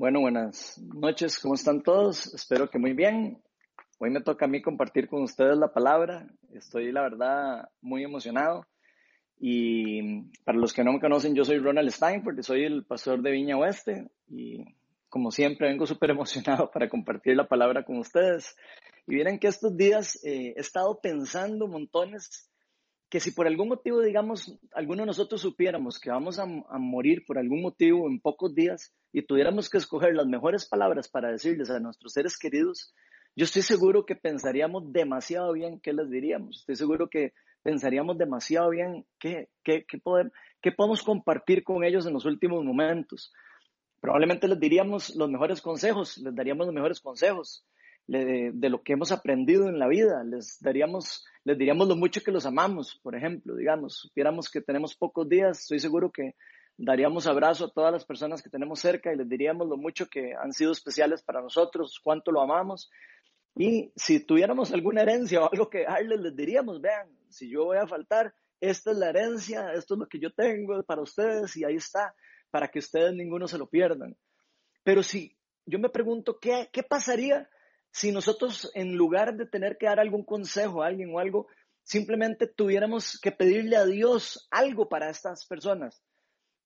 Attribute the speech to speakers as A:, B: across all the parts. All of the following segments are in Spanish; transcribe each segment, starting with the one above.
A: Bueno, buenas noches, ¿cómo están todos? Espero que muy bien. Hoy me toca a mí compartir con ustedes la palabra. Estoy, la verdad, muy emocionado. Y para los que no me conocen, yo soy Ronald Steinford y soy el pastor de Viña Oeste. Y como siempre, vengo súper emocionado para compartir la palabra con ustedes. Y miren que estos días eh, he estado pensando montones que si por algún motivo, digamos, alguno de nosotros supiéramos que vamos a, morir por algún motivo en pocos días y tuviéramos que escoger las mejores palabras para decirles a nuestros seres queridos, yo estoy seguro que pensaríamos demasiado bien qué les diríamos. Estoy seguro que pensaríamos demasiado bien qué, qué, qué, qué podemos compartir con ellos en los últimos momentos. Probablemente les diríamos los mejores consejos, les daríamos los mejores consejos de, lo que hemos aprendido en la vida. Les daríamos, les diríamos lo mucho que los amamos, por ejemplo, digamos, supiéramos que tenemos pocos días, estoy seguro que daríamos abrazo a todas las personas que tenemos cerca y les diríamos lo mucho que han sido especiales para nosotros, cuánto lo amamos. Y si tuviéramos alguna herencia o algo que darles, les diríamos, vean, si yo voy a faltar, esta es la herencia, esto es lo que yo tengo para ustedes y ahí está, para que ustedes ninguno se lo pierdan. Pero si yo me pregunto, ¿qué, qué pasaría si nosotros en lugar de tener que dar algún consejo a alguien o algo, simplemente tuviéramos que pedirle a Dios algo para estas personas?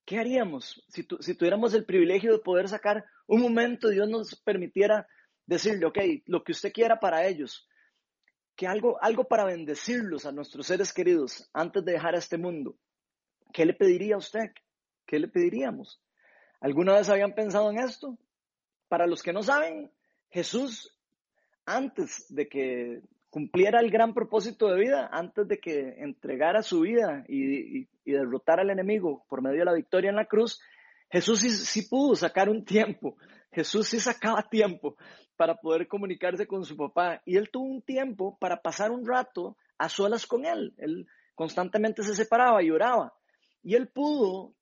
A: ¿Qué haríamos si, tuviéramos el privilegio de poder sacar un momento, Dios nos permitiera decirle, ok, lo que usted quiera para ellos, que algo, algo para bendecirlos a nuestros seres queridos antes de dejar este mundo? ¿Qué le pediría a usted? ¿Qué le pediríamos? ¿Alguna vez habían pensado en esto? Para los que no saben, Jesús antes de que cumpliera el gran propósito de vida, antes de que entregara su vida y, derrotara al enemigo por medio de la victoria en la cruz, Jesús sí, pudo sacar un tiempo, Jesús sí sacaba tiempo para poder comunicarse con su papá y él tuvo un tiempo para pasar un rato a solas con él. Él constantemente se separaba y oraba. Y él pudo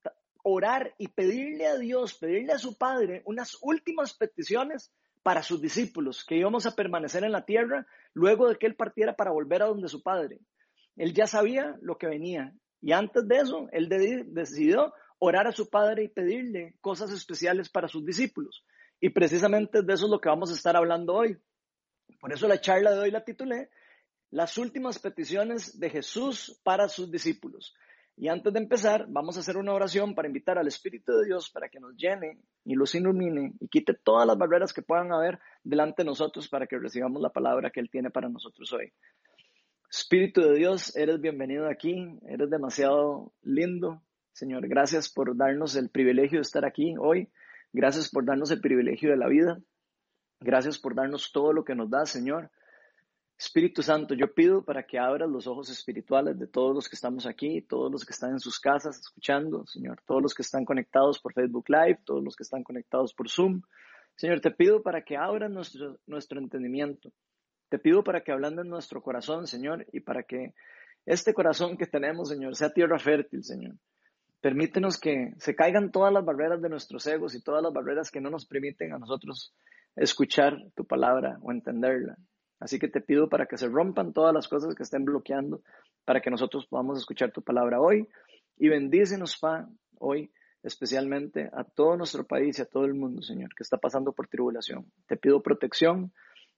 A: orar y pedirle a Dios, pedirle a su Padre unas últimas peticiones para sus discípulos, que íbamos a permanecer en la tierra luego de que él partiera para volver a donde su padre. Él ya sabía lo que venía y antes de eso, él decidió orar a su padre y pedirle cosas especiales para sus discípulos. Y precisamente de eso es lo que vamos a estar hablando hoy. Por eso la charla de hoy la titulé Las últimas peticiones de Jesús para sus discípulos. Y antes de empezar, vamos a hacer una oración para invitar al Espíritu de Dios para que nos llene y los ilumine y quite todas las barreras que puedan haber delante de nosotros para que recibamos la palabra que Él tiene para nosotros hoy. Espíritu de Dios, eres bienvenido aquí, eres demasiado lindo. Señor, gracias por darnos el privilegio de estar aquí hoy. Gracias por darnos el privilegio de la vida. Gracias por darnos todo lo que nos da, Señor. Espíritu Santo, yo pido para que abras los ojos espirituales de todos los que estamos aquí, todos los que están en sus casas escuchando, Señor, todos los que están conectados por Facebook Live, todos los que están conectados por Zoom. Señor, te pido para que abras nuestro, entendimiento. Te pido para que en nuestro corazón, Señor, y para que este corazón que tenemos, Señor, sea tierra fértil, Señor. Permítenos que se caigan todas las barreras de nuestros egos y todas las barreras que no nos permiten a nosotros escuchar tu palabra o entenderla. Así que te pido para que se rompan todas las cosas que estén bloqueando, para que nosotros podamos escuchar tu palabra hoy. Y bendícenos, Pa, hoy especialmente a todo nuestro país y a todo el mundo, Señor, que está pasando por tribulación. Te pido protección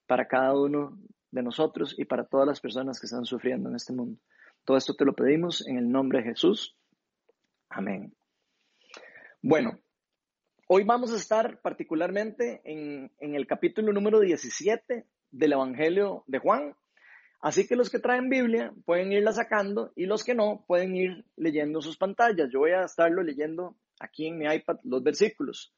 A: para cada uno de nosotros y para todas las personas que están sufriendo en este mundo. Todo esto te lo pedimos en el nombre de Jesús. Amén. Bueno, hoy vamos a estar particularmente en, en el capítulo número 17 del Evangelio de Juan. Así que los que traen Biblia pueden irla sacando y los que no pueden ir leyendo sus pantallas. Yo voy a estarlo leyendo aquí en mi iPad los versículos.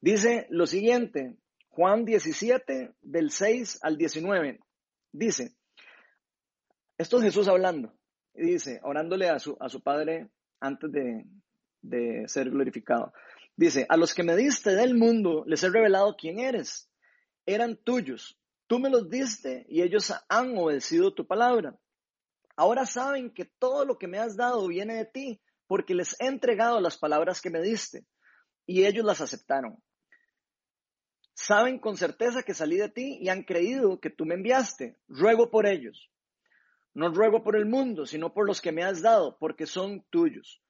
A: Dice lo siguiente, Juan 17 del 6 al 19. Dice, esto es Jesús hablando. Dice, orándole a su, a su Padre antes de, de ser glorificado. Dice, a los que me diste del mundo les he revelado quién eres. Eran tuyos Tú me los diste y ellos han obedecido tu palabra. Ahora saben que todo lo que me has dado viene de ti, porque les he entregado las palabras que me diste, y ellos las aceptaron. Saben con certeza que salí de ti y han creído que tú me enviaste. Ruego por ellos. No ruego por el mundo, sino por los que me has dado, porque son tuyos.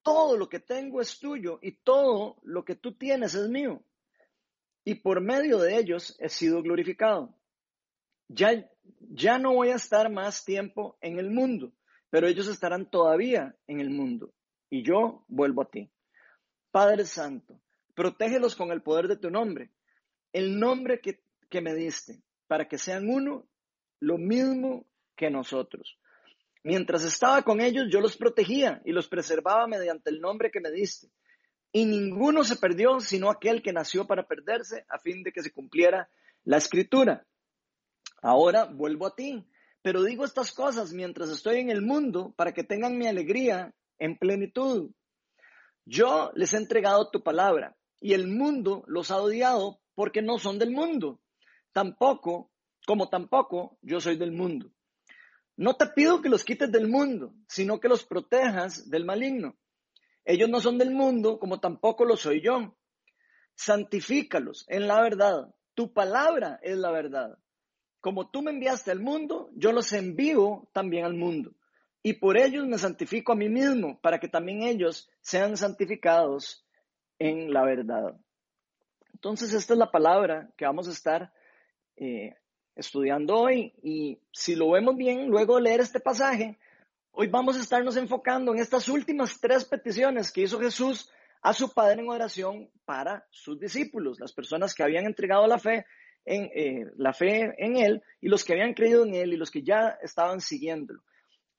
A: Todo lo que tengo es tuyo y todo lo que tú tienes es mío. y por medio de ellos he sido glorificado. Ya, ya no voy a estar más tiempo en el mundo, pero ellos estarán todavía en el mundo y yo vuelvo a ti. Padre Santo, protégelos con el poder de tu nombre, el nombre que, que me diste, para que sean uno, lo mismo que nosotros. Mientras estaba con ellos, yo los protegía y los preservaba mediante el nombre que me diste. Y ninguno se perdió, sino aquel que nació para perderse, a fin de que se cumpliera la escritura. Ahora vuelvo a ti, pero digo estas cosas mientras estoy en el mundo, para que tengan mi alegría en plenitud. Yo les he entregado tu palabra, y el mundo los ha odiado porque no son del mundo. Tampoco, como tampoco yo soy del mundo. No te pido que los quites del mundo, sino que los protejas del maligno. Ellos no son del mundo, como tampoco lo soy yo. Santifícalos en la verdad. Tu palabra es la verdad. Como tú me enviaste al mundo, yo los envío también al mundo. Y por ellos me santifico a mí mismo, para que también ellos sean santificados en la verdad. Entonces, esta es la palabra que vamos a estar eh, estudiando hoy y si lo vemos bien, luego de leer este pasaje, hoy vamos a estarnos enfocando en estas últimas tres peticiones que hizo Jesús a su Padre en oración para sus discípulos, las personas que habían entregado la fe en eh, la fe en él y los que habían creído en él y los que ya estaban siguiéndolo.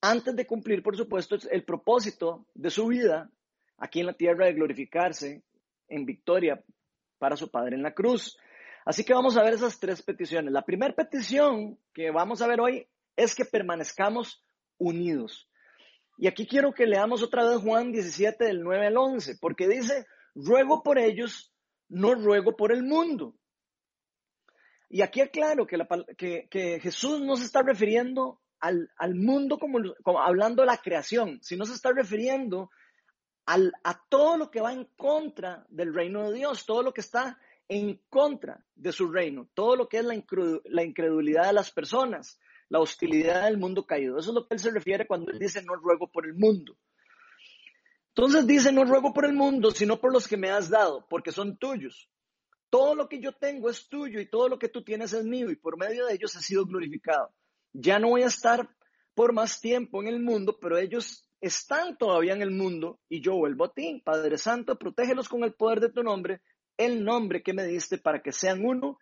A: Antes de cumplir, por supuesto, el propósito de su vida aquí en la tierra de glorificarse en victoria para su Padre en la cruz. Así que vamos a ver esas tres peticiones. La primera petición que vamos a ver hoy es que permanezcamos unidos. Y aquí quiero que leamos otra vez Juan 17 del 9 al 11, porque dice, ruego por ellos, no ruego por el mundo. Y aquí aclaro que, que, Jesús no se está refiriendo al, mundo como, hablando de la creación, sino se está refiriendo a todo lo que va en contra del reino de Dios, todo lo que está en contra de su reino, todo lo que es la, incredulidad de las personas, la hostilidad del mundo caído. Eso es lo que él se refiere cuando él dice no ruego por el mundo. Entonces dice no ruego por el mundo, sino por los que me has dado, porque son tuyos. Todo lo que yo tengo es tuyo y todo lo que tú tienes es mío y por medio de ellos he sido glorificado. Ya no voy a estar por más tiempo en el mundo, pero ellos están todavía en el mundo y yo vuelvo a ti. Padre Santo, protégelos con el poder de tu nombre el nombre que me diste para que sean uno,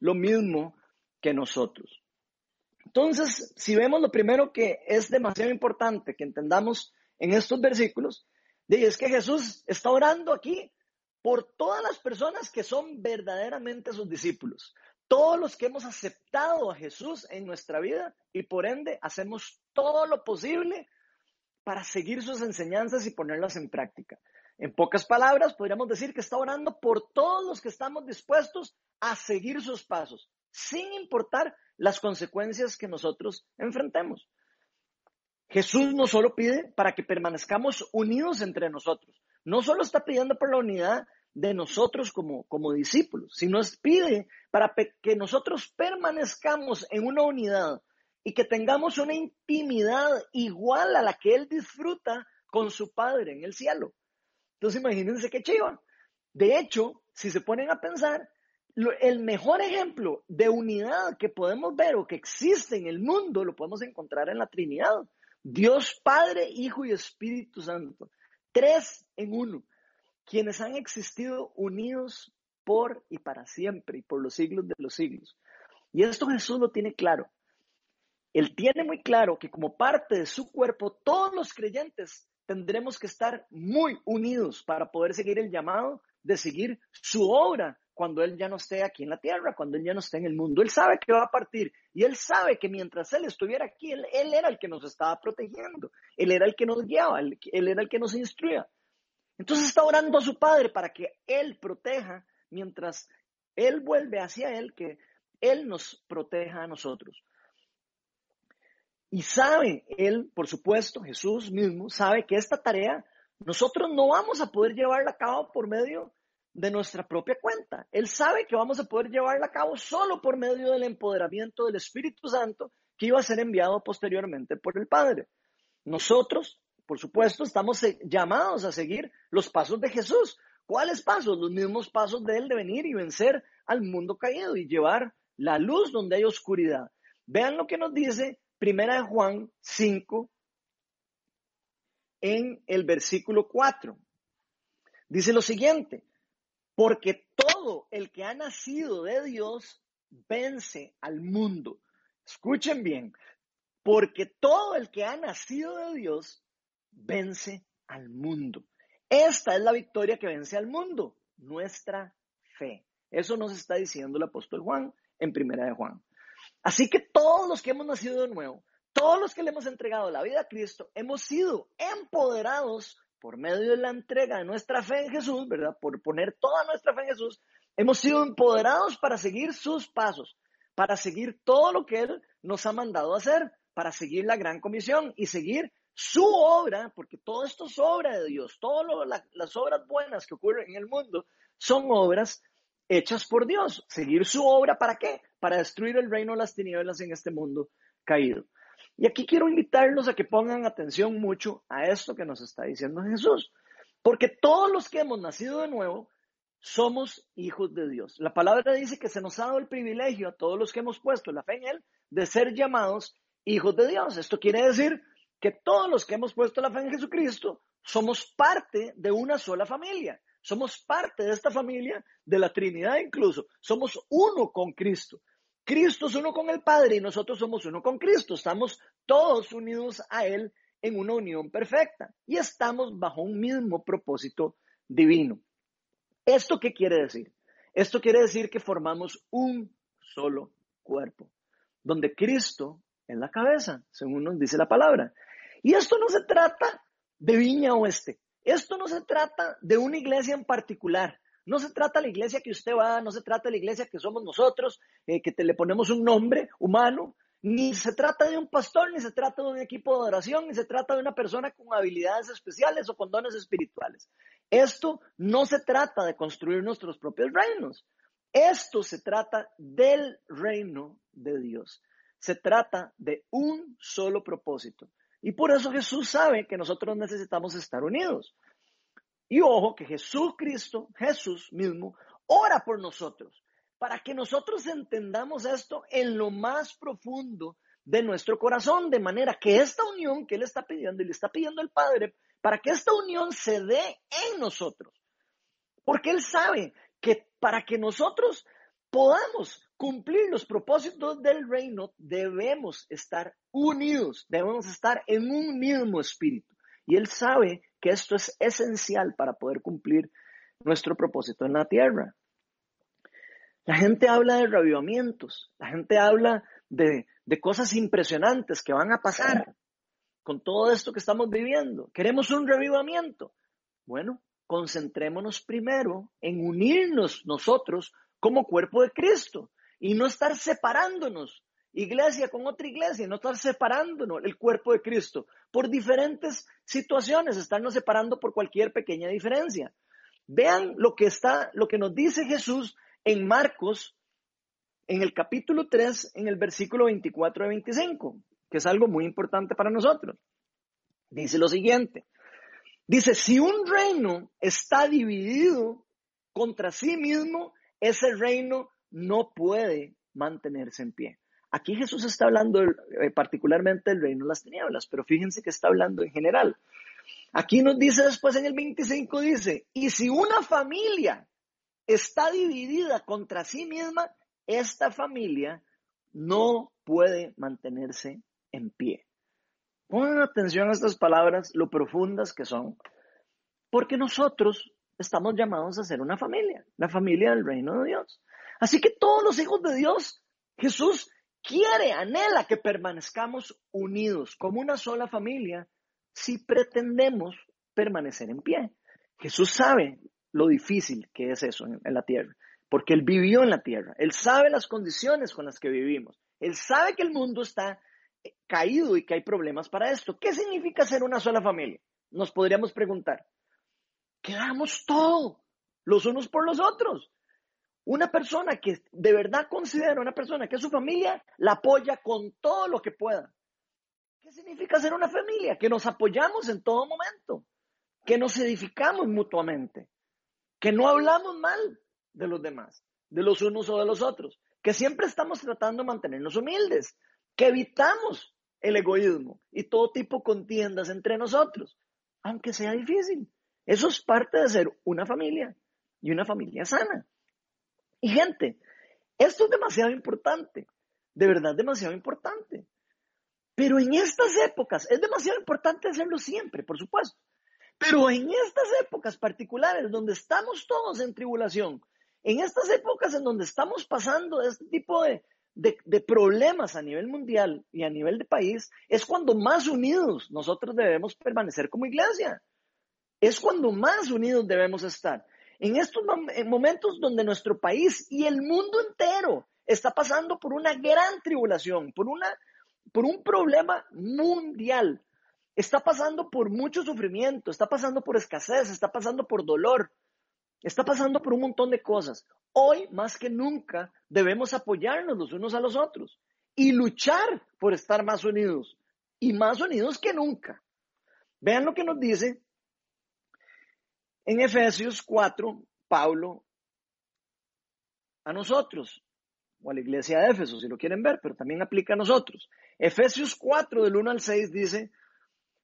A: lo mismo que nosotros. Entonces, si vemos lo primero que es demasiado importante que entendamos en estos versículos, es que Jesús está orando aquí por todas las personas que son verdaderamente sus discípulos, todos los que hemos aceptado a Jesús en nuestra vida y por ende hacemos todo lo posible para seguir sus enseñanzas y ponerlas en práctica. En pocas palabras, podríamos decir que está orando por todos los que estamos dispuestos a seguir sus pasos, sin importar las consecuencias que nosotros enfrentemos. Jesús no solo pide para que permanezcamos unidos entre nosotros, no solo está pidiendo por la unidad de nosotros como, como discípulos, sino pide para que nosotros permanezcamos en una unidad y que tengamos una intimidad igual a la que Él disfruta con su Padre en el cielo. Entonces imagínense qué chiva. De hecho, si se ponen a pensar, el mejor ejemplo de unidad que podemos ver o que existe en el mundo lo podemos encontrar en la Trinidad. Dios Padre, Hijo y Espíritu Santo. Tres en uno, quienes han existido unidos por y para siempre y por los siglos de los siglos. Y esto Jesús lo tiene claro. Él tiene muy claro que como parte de su cuerpo, todos los creyentes tendremos que estar muy unidos para poder seguir el llamado de seguir su obra cuando Él ya no esté aquí en la tierra, cuando Él ya no esté en el mundo. Él sabe que va a partir y Él sabe que mientras Él estuviera aquí, Él, era el que nos estaba protegiendo, Él era el que nos guiaba, él, era el que nos instruía. Entonces está orando a su Padre para que Él proteja mientras Él vuelve hacia Él, que Él nos proteja a nosotros. Y sabe él, por supuesto, Jesús mismo, sabe que esta tarea nosotros no vamos a poder llevarla a cabo por medio de nuestra propia cuenta. Él sabe que vamos a poder llevarla a cabo solo por medio del empoderamiento del Espíritu Santo que iba a ser enviado posteriormente por el Padre. Nosotros, por supuesto, estamos llamados a seguir los pasos de Jesús. ¿Cuáles pasos? Los mismos pasos de Él de venir y vencer al mundo caído y llevar la luz donde hay oscuridad. Vean lo que nos dice Primera de Juan 5 en el versículo 4. Dice lo siguiente, porque todo el que ha nacido de Dios vence al mundo. Escuchen bien, porque todo el que ha nacido de Dios vence al mundo. Esta es la victoria que vence al mundo, nuestra fe. Eso nos está diciendo el apóstol Juan en Primera de Juan. Así que todos los que hemos nacido de nuevo, todos los que le hemos entregado la vida a Cristo, hemos sido empoderados por medio de la entrega de nuestra fe en Jesús, ¿verdad? Por poner toda nuestra fe en Jesús, hemos sido empoderados para seguir sus pasos, para seguir todo lo que Él nos ha mandado hacer, para seguir la gran comisión y seguir su obra, porque todo esto es obra de Dios, todas las obras buenas que ocurren en el mundo son obras hechas por Dios. Seguir su obra, ¿para qué? Para destruir el reino de las tinieblas en este mundo caído. Y aquí quiero invitarlos a que pongan atención mucho a esto que nos está diciendo Jesús, porque todos los que hemos nacido de nuevo somos hijos de Dios. La palabra dice que se nos ha dado el privilegio a todos los que hemos puesto la fe en Él de ser llamados hijos de Dios. Esto quiere decir que todos los que hemos puesto la fe en Jesucristo somos parte de una sola familia. Somos parte de esta familia, de la Trinidad incluso. Somos uno con Cristo. Cristo es uno con el Padre y nosotros somos uno con Cristo. Estamos todos unidos a Él en una unión perfecta y estamos bajo un mismo propósito divino. ¿Esto qué quiere decir? Esto quiere decir que formamos un solo cuerpo, donde Cristo es la cabeza, según nos dice la palabra. Y esto no se trata de Viña Oeste. Esto no se trata de una iglesia en particular. No se trata de la iglesia que usted va, no se trata de la iglesia que somos nosotros, eh, que te, le ponemos un nombre humano, ni se trata de un pastor, ni se trata de un equipo de oración, ni se trata de una persona con habilidades especiales o con dones espirituales. Esto no se trata de construir nuestros propios reinos. Esto se trata del reino de Dios. Se trata de un solo propósito. Y por eso Jesús sabe que nosotros necesitamos estar unidos. Y ojo que Jesucristo, Jesús mismo, ora por nosotros, para que nosotros entendamos esto en lo más profundo de nuestro corazón, de manera que esta unión que Él está pidiendo y le está pidiendo el Padre, para que esta unión se dé en nosotros. Porque Él sabe que para que nosotros podamos cumplir los propósitos del reino, debemos estar unidos, debemos estar en un mismo espíritu. Y Él sabe que esto es esencial para poder cumplir nuestro propósito en la tierra. La gente habla de reavivamientos, la gente habla de, de cosas impresionantes que van a pasar con todo esto que estamos viviendo. Queremos un revivamiento. Bueno, concentrémonos primero en unirnos nosotros como cuerpo de Cristo y no estar separándonos, iglesia con otra iglesia, no estar separándonos el cuerpo de Cristo por diferentes situaciones, estarnos separando por cualquier pequeña diferencia. Vean lo que está, lo que nos dice Jesús en Marcos, en el capítulo 3, en el versículo 24 y 25, que es algo muy importante para nosotros. Dice lo siguiente. Dice, si un reino está dividido contra sí mismo, ese reino no puede mantenerse en pie. Aquí Jesús está hablando eh, particularmente del reino de las tinieblas, pero fíjense que está hablando en general. Aquí nos dice después en el 25, dice, y si una familia está dividida contra sí misma, esta familia no puede mantenerse en pie. Pongan atención a estas palabras, lo profundas que son, porque nosotros estamos llamados a ser una familia, la familia del reino de Dios. Así que todos los hijos de Dios, Jesús quiere, anhela que permanezcamos unidos como una sola familia si pretendemos permanecer en pie. Jesús sabe lo difícil que es eso en, la tierra, porque Él vivió en la tierra, Él sabe las condiciones con las que vivimos, Él sabe que el mundo está eh, caído y que hay problemas para esto. ¿Qué significa ser una sola familia? Nos podríamos preguntar. Quedamos todo, los unos por los otros. Una persona que de verdad considera una persona que es su familia, la apoya con todo lo que pueda. ¿Qué significa ser una familia? Que nos apoyamos en todo momento, que nos edificamos mutuamente, que no hablamos mal de los demás, de los unos o de los otros, que siempre estamos tratando de mantenernos humildes, que evitamos el egoísmo y todo tipo de contiendas entre nosotros, aunque sea difícil. Eso es parte de ser una familia y una familia sana. Y gente, esto es demasiado importante, de verdad demasiado importante. Pero en estas épocas, es demasiado importante hacerlo siempre, por supuesto. Pero en estas épocas particulares donde estamos todos en tribulación, en estas épocas en donde estamos pasando este tipo de, de, problemas a nivel mundial y a nivel de país, es cuando más unidos nosotros debemos permanecer como iglesia. Es cuando más unidos debemos estar. En estos momentos donde nuestro país y el mundo entero está pasando por una gran tribulación, por, una, por un problema mundial, está pasando por mucho sufrimiento, está pasando por escasez, está pasando por dolor, está pasando por un montón de cosas. Hoy, más que nunca, debemos apoyarnos los unos a los otros y luchar por estar más unidos y más unidos que nunca. Vean lo que nos dice en Efesios 4, Pablo a nosotros, o a la iglesia de Éfeso, si lo quieren ver, pero también aplica a nosotros. Efesios 4, del 1 al 6, dice,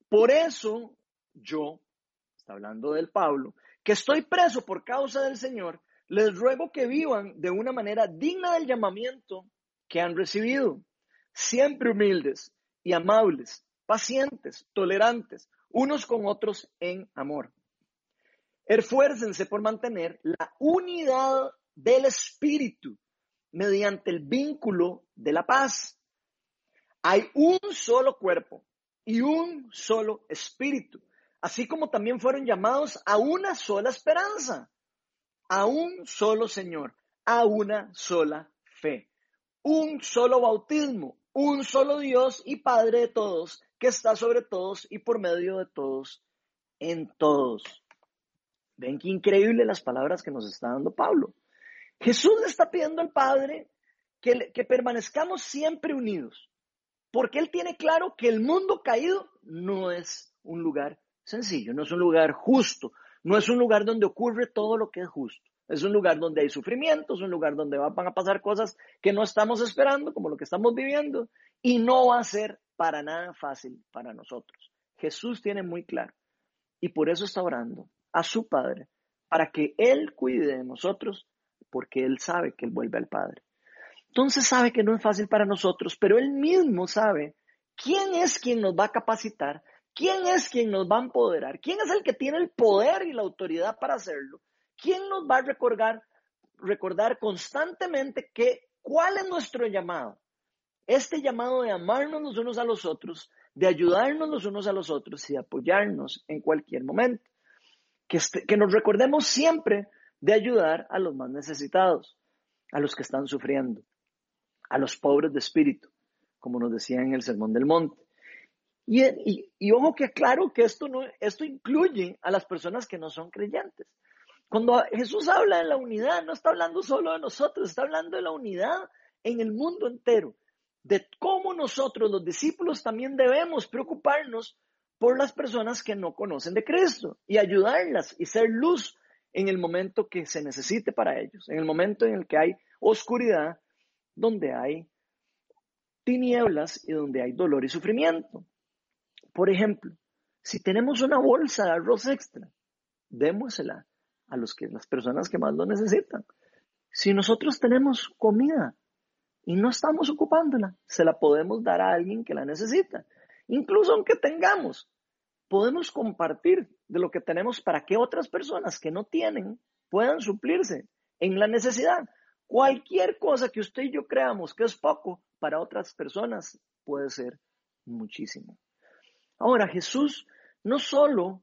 A: por eso yo, está hablando del Pablo, que estoy preso por causa del Señor, les ruego que vivan de una manera digna del llamamiento que han recibido, siempre humildes y amables, pacientes, tolerantes, unos con otros en amor. Esfuércense por mantener la unidad del espíritu mediante el vínculo de la paz. Hay un solo cuerpo y un solo espíritu así como también fueron llamados a una sola esperanza, a un solo Señor, a una sola fe, un solo bautismo, un solo Dios y Padre de todos, que está sobre todos y por medio de todos, en todos. Ven qué increíble las palabras que nos está dando Pablo. Jesús le está pidiendo al Padre que, permanezcamos siempre unidos, porque Él tiene claro que el mundo caído no es un lugar sencillo, no es un lugar justo, no es un lugar donde ocurre todo lo que es justo. Es un lugar donde hay sufrimiento, es un lugar donde van a pasar cosas que no estamos esperando, como lo que estamos viviendo, y no va a ser para nada fácil para nosotros. Jesús tiene muy claro, y por eso está orando a su Padre, para que Él cuide de nosotros, porque Él sabe que Él vuelve al Padre. Entonces sabe que no es fácil para nosotros, pero Él mismo sabe quién es quien nos va a capacitar ¿Quién es quien nos va a empoderar? ¿Quién es el que tiene el poder y la autoridad para hacerlo? ¿Quién nos va a recordar, recordar constantemente que cuál es nuestro llamado? Este llamado de amarnos los unos a los otros, de ayudarnos los unos a los otros y de apoyarnos en cualquier momento. Que, este, que nos recordemos siempre de ayudar a los más necesitados, a los que están sufriendo, a los pobres de espíritu, como nos decía en el Sermón del Monte y, ojo que claro que esto, no, esto incluye a las personas que no son creyentes. Cuando Jesús habla de la unidad, no está hablando solo de nosotros, está hablando de la unidad en el mundo entero, de cómo nosotros, los discípulos, también debemos preocuparnos por las personas que no conocen de Cristo y ayudarlas y ser luz en el momento que se necesite para ellos, en el momento en el que hay oscuridad, donde hay tinieblas y donde hay dolor y sufrimiento. Por ejemplo, si tenemos una bolsa de arroz extra, démosela a los que, las personas que más lo necesitan. Si nosotros tenemos comida y no estamos ocupándola, se la podemos dar a alguien que la necesita. Incluso aunque tengamos, podemos compartir de lo que tenemos para que otras personas que no tienen puedan suplirse en la necesidad. Cualquier cosa que usted y yo creamos que es poco, para otras personas puede ser muchísimo. Ahora, Jesús no solo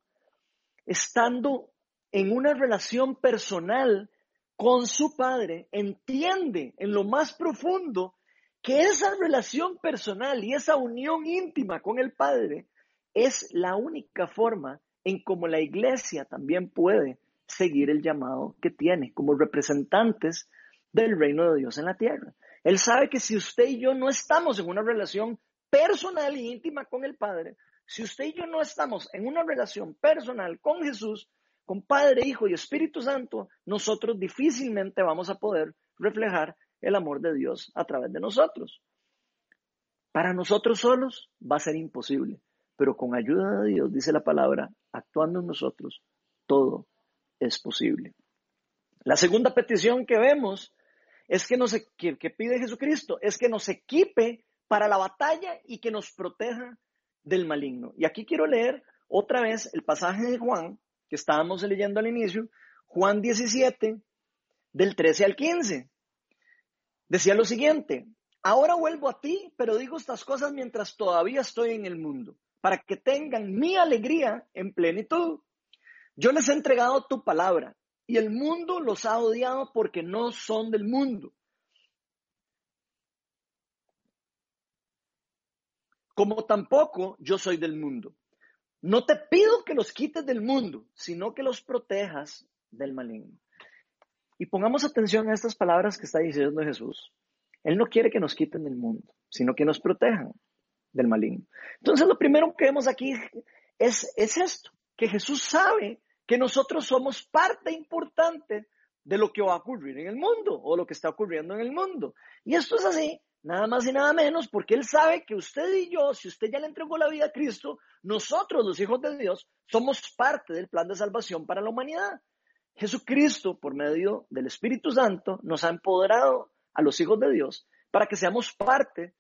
A: estando en una relación personal con su Padre, entiende en lo más profundo que esa relación personal y esa unión íntima con el Padre es la única forma en cómo la iglesia también puede seguir el llamado que tiene como representantes del reino de Dios en la tierra. Él sabe que si usted y yo no estamos en una relación personal e íntima con el Padre, si usted y yo no estamos en una relación personal con Jesús, con Padre, Hijo y Espíritu Santo, nosotros difícilmente vamos a poder reflejar el amor de Dios a través de nosotros. Para nosotros solos va a ser imposible, pero con ayuda de Dios, dice la palabra, actuando en nosotros, todo es posible. La segunda petición que vemos es que nos que, que pide Jesucristo es que nos equipe para la batalla y que nos proteja del maligno. Y aquí quiero leer otra vez el pasaje de Juan que estábamos leyendo al inicio, Juan 17, del 13 al 15. Decía lo siguiente, ahora vuelvo a ti, pero digo estas cosas mientras todavía estoy en el mundo, para que tengan mi alegría en plenitud. Yo les he entregado tu palabra y el mundo los ha odiado porque no son del mundo. Como tampoco yo soy del mundo. No te pido que los quites del mundo, sino que los protejas del maligno. Y pongamos atención a estas palabras que está diciendo Jesús. Él no quiere que nos quiten del mundo, sino que nos protejan del maligno. Entonces, lo primero que vemos aquí es, es esto, que Jesús sabe que nosotros somos parte importante de lo que va a ocurrir en el mundo o lo que está ocurriendo en el mundo. Y esto es así Nada más y nada menos porque Él sabe que usted y yo, si usted ya le entregó la vida a Cristo, nosotros los hijos de Dios somos parte del plan de salvación para la humanidad. Jesucristo, por medio del Espíritu Santo, nos ha empoderado a los hijos de Dios para que seamos parte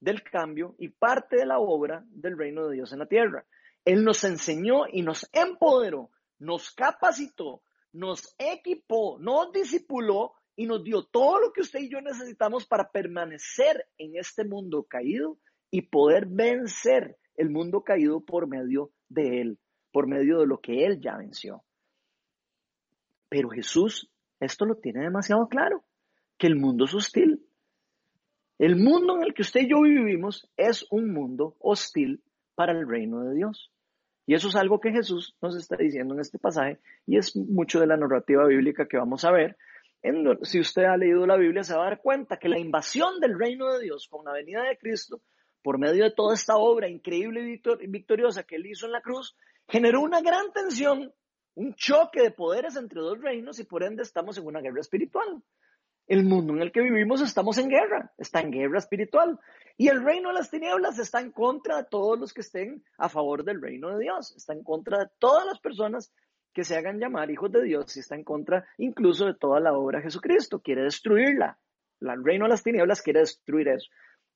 A: del cambio y parte de la obra del reino de Dios en la tierra. Él nos enseñó y nos empoderó, nos capacitó, nos equipó, nos discipuló y nos dio todo lo que usted y yo necesitamos para permanecer en este mundo caído y poder vencer el mundo caído por medio de Él, por medio de lo que Él ya venció. Pero Jesús esto lo tiene demasiado claro, que el mundo es hostil. El mundo en el que usted y yo vivimos es un mundo hostil para el reino de Dios. Y eso es algo que Jesús nos está diciendo en este pasaje y es mucho de la narrativa bíblica que vamos a ver si usted ha leído la Biblia, se va a dar cuenta que la invasión del reino de Dios con la venida de Cristo, por medio de toda esta obra increíble y victoriosa que él hizo en la cruz, generó una gran tensión, un choque de poderes entre dos reinos y por ende estamos en una guerra espiritual. El mundo en el que vivimos estamos en guerra, está en guerra espiritual. Y el reino de las tinieblas está en contra de todos los que estén a favor del reino de Dios, está en contra de todas las personas que se hagan llamar hijos de Dios y está en contra incluso de toda la obra de Jesucristo. Quiere destruirla. El reino de las tinieblas quiere destruir eso.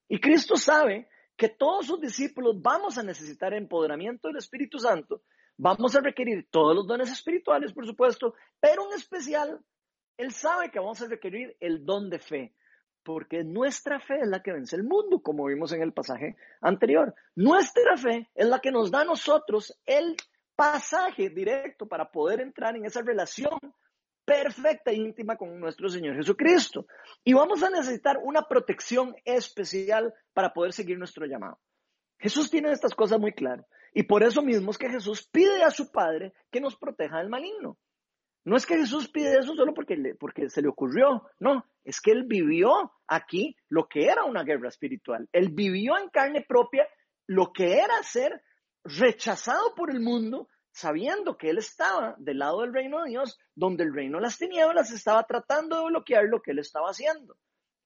A: Y Cristo sabe que todos sus discípulos vamos a necesitar empoderamiento del Espíritu Santo, vamos a requerir todos los dones espirituales, por supuesto, pero en especial, Él sabe que vamos a requerir el don de fe, porque nuestra fe es la que vence el mundo, como vimos en el pasaje anterior. Nuestra fe es la que nos da a nosotros el pasaje directo para poder entrar en esa relación perfecta e íntima con nuestro Señor Jesucristo. Y vamos a necesitar una protección especial para poder seguir nuestro llamado. Jesús tiene estas cosas muy claras. Y por eso mismo es que Jesús pide a su Padre que nos proteja del maligno. No es que Jesús pide eso solo porque, porque se le ocurrió, no, es que Él vivió aquí lo que era una guerra espiritual. Él vivió en carne propia lo que era ser rechazado por el mundo, sabiendo que él estaba del lado del reino de Dios, donde el reino de las tinieblas estaba tratando de bloquear lo que él estaba haciendo.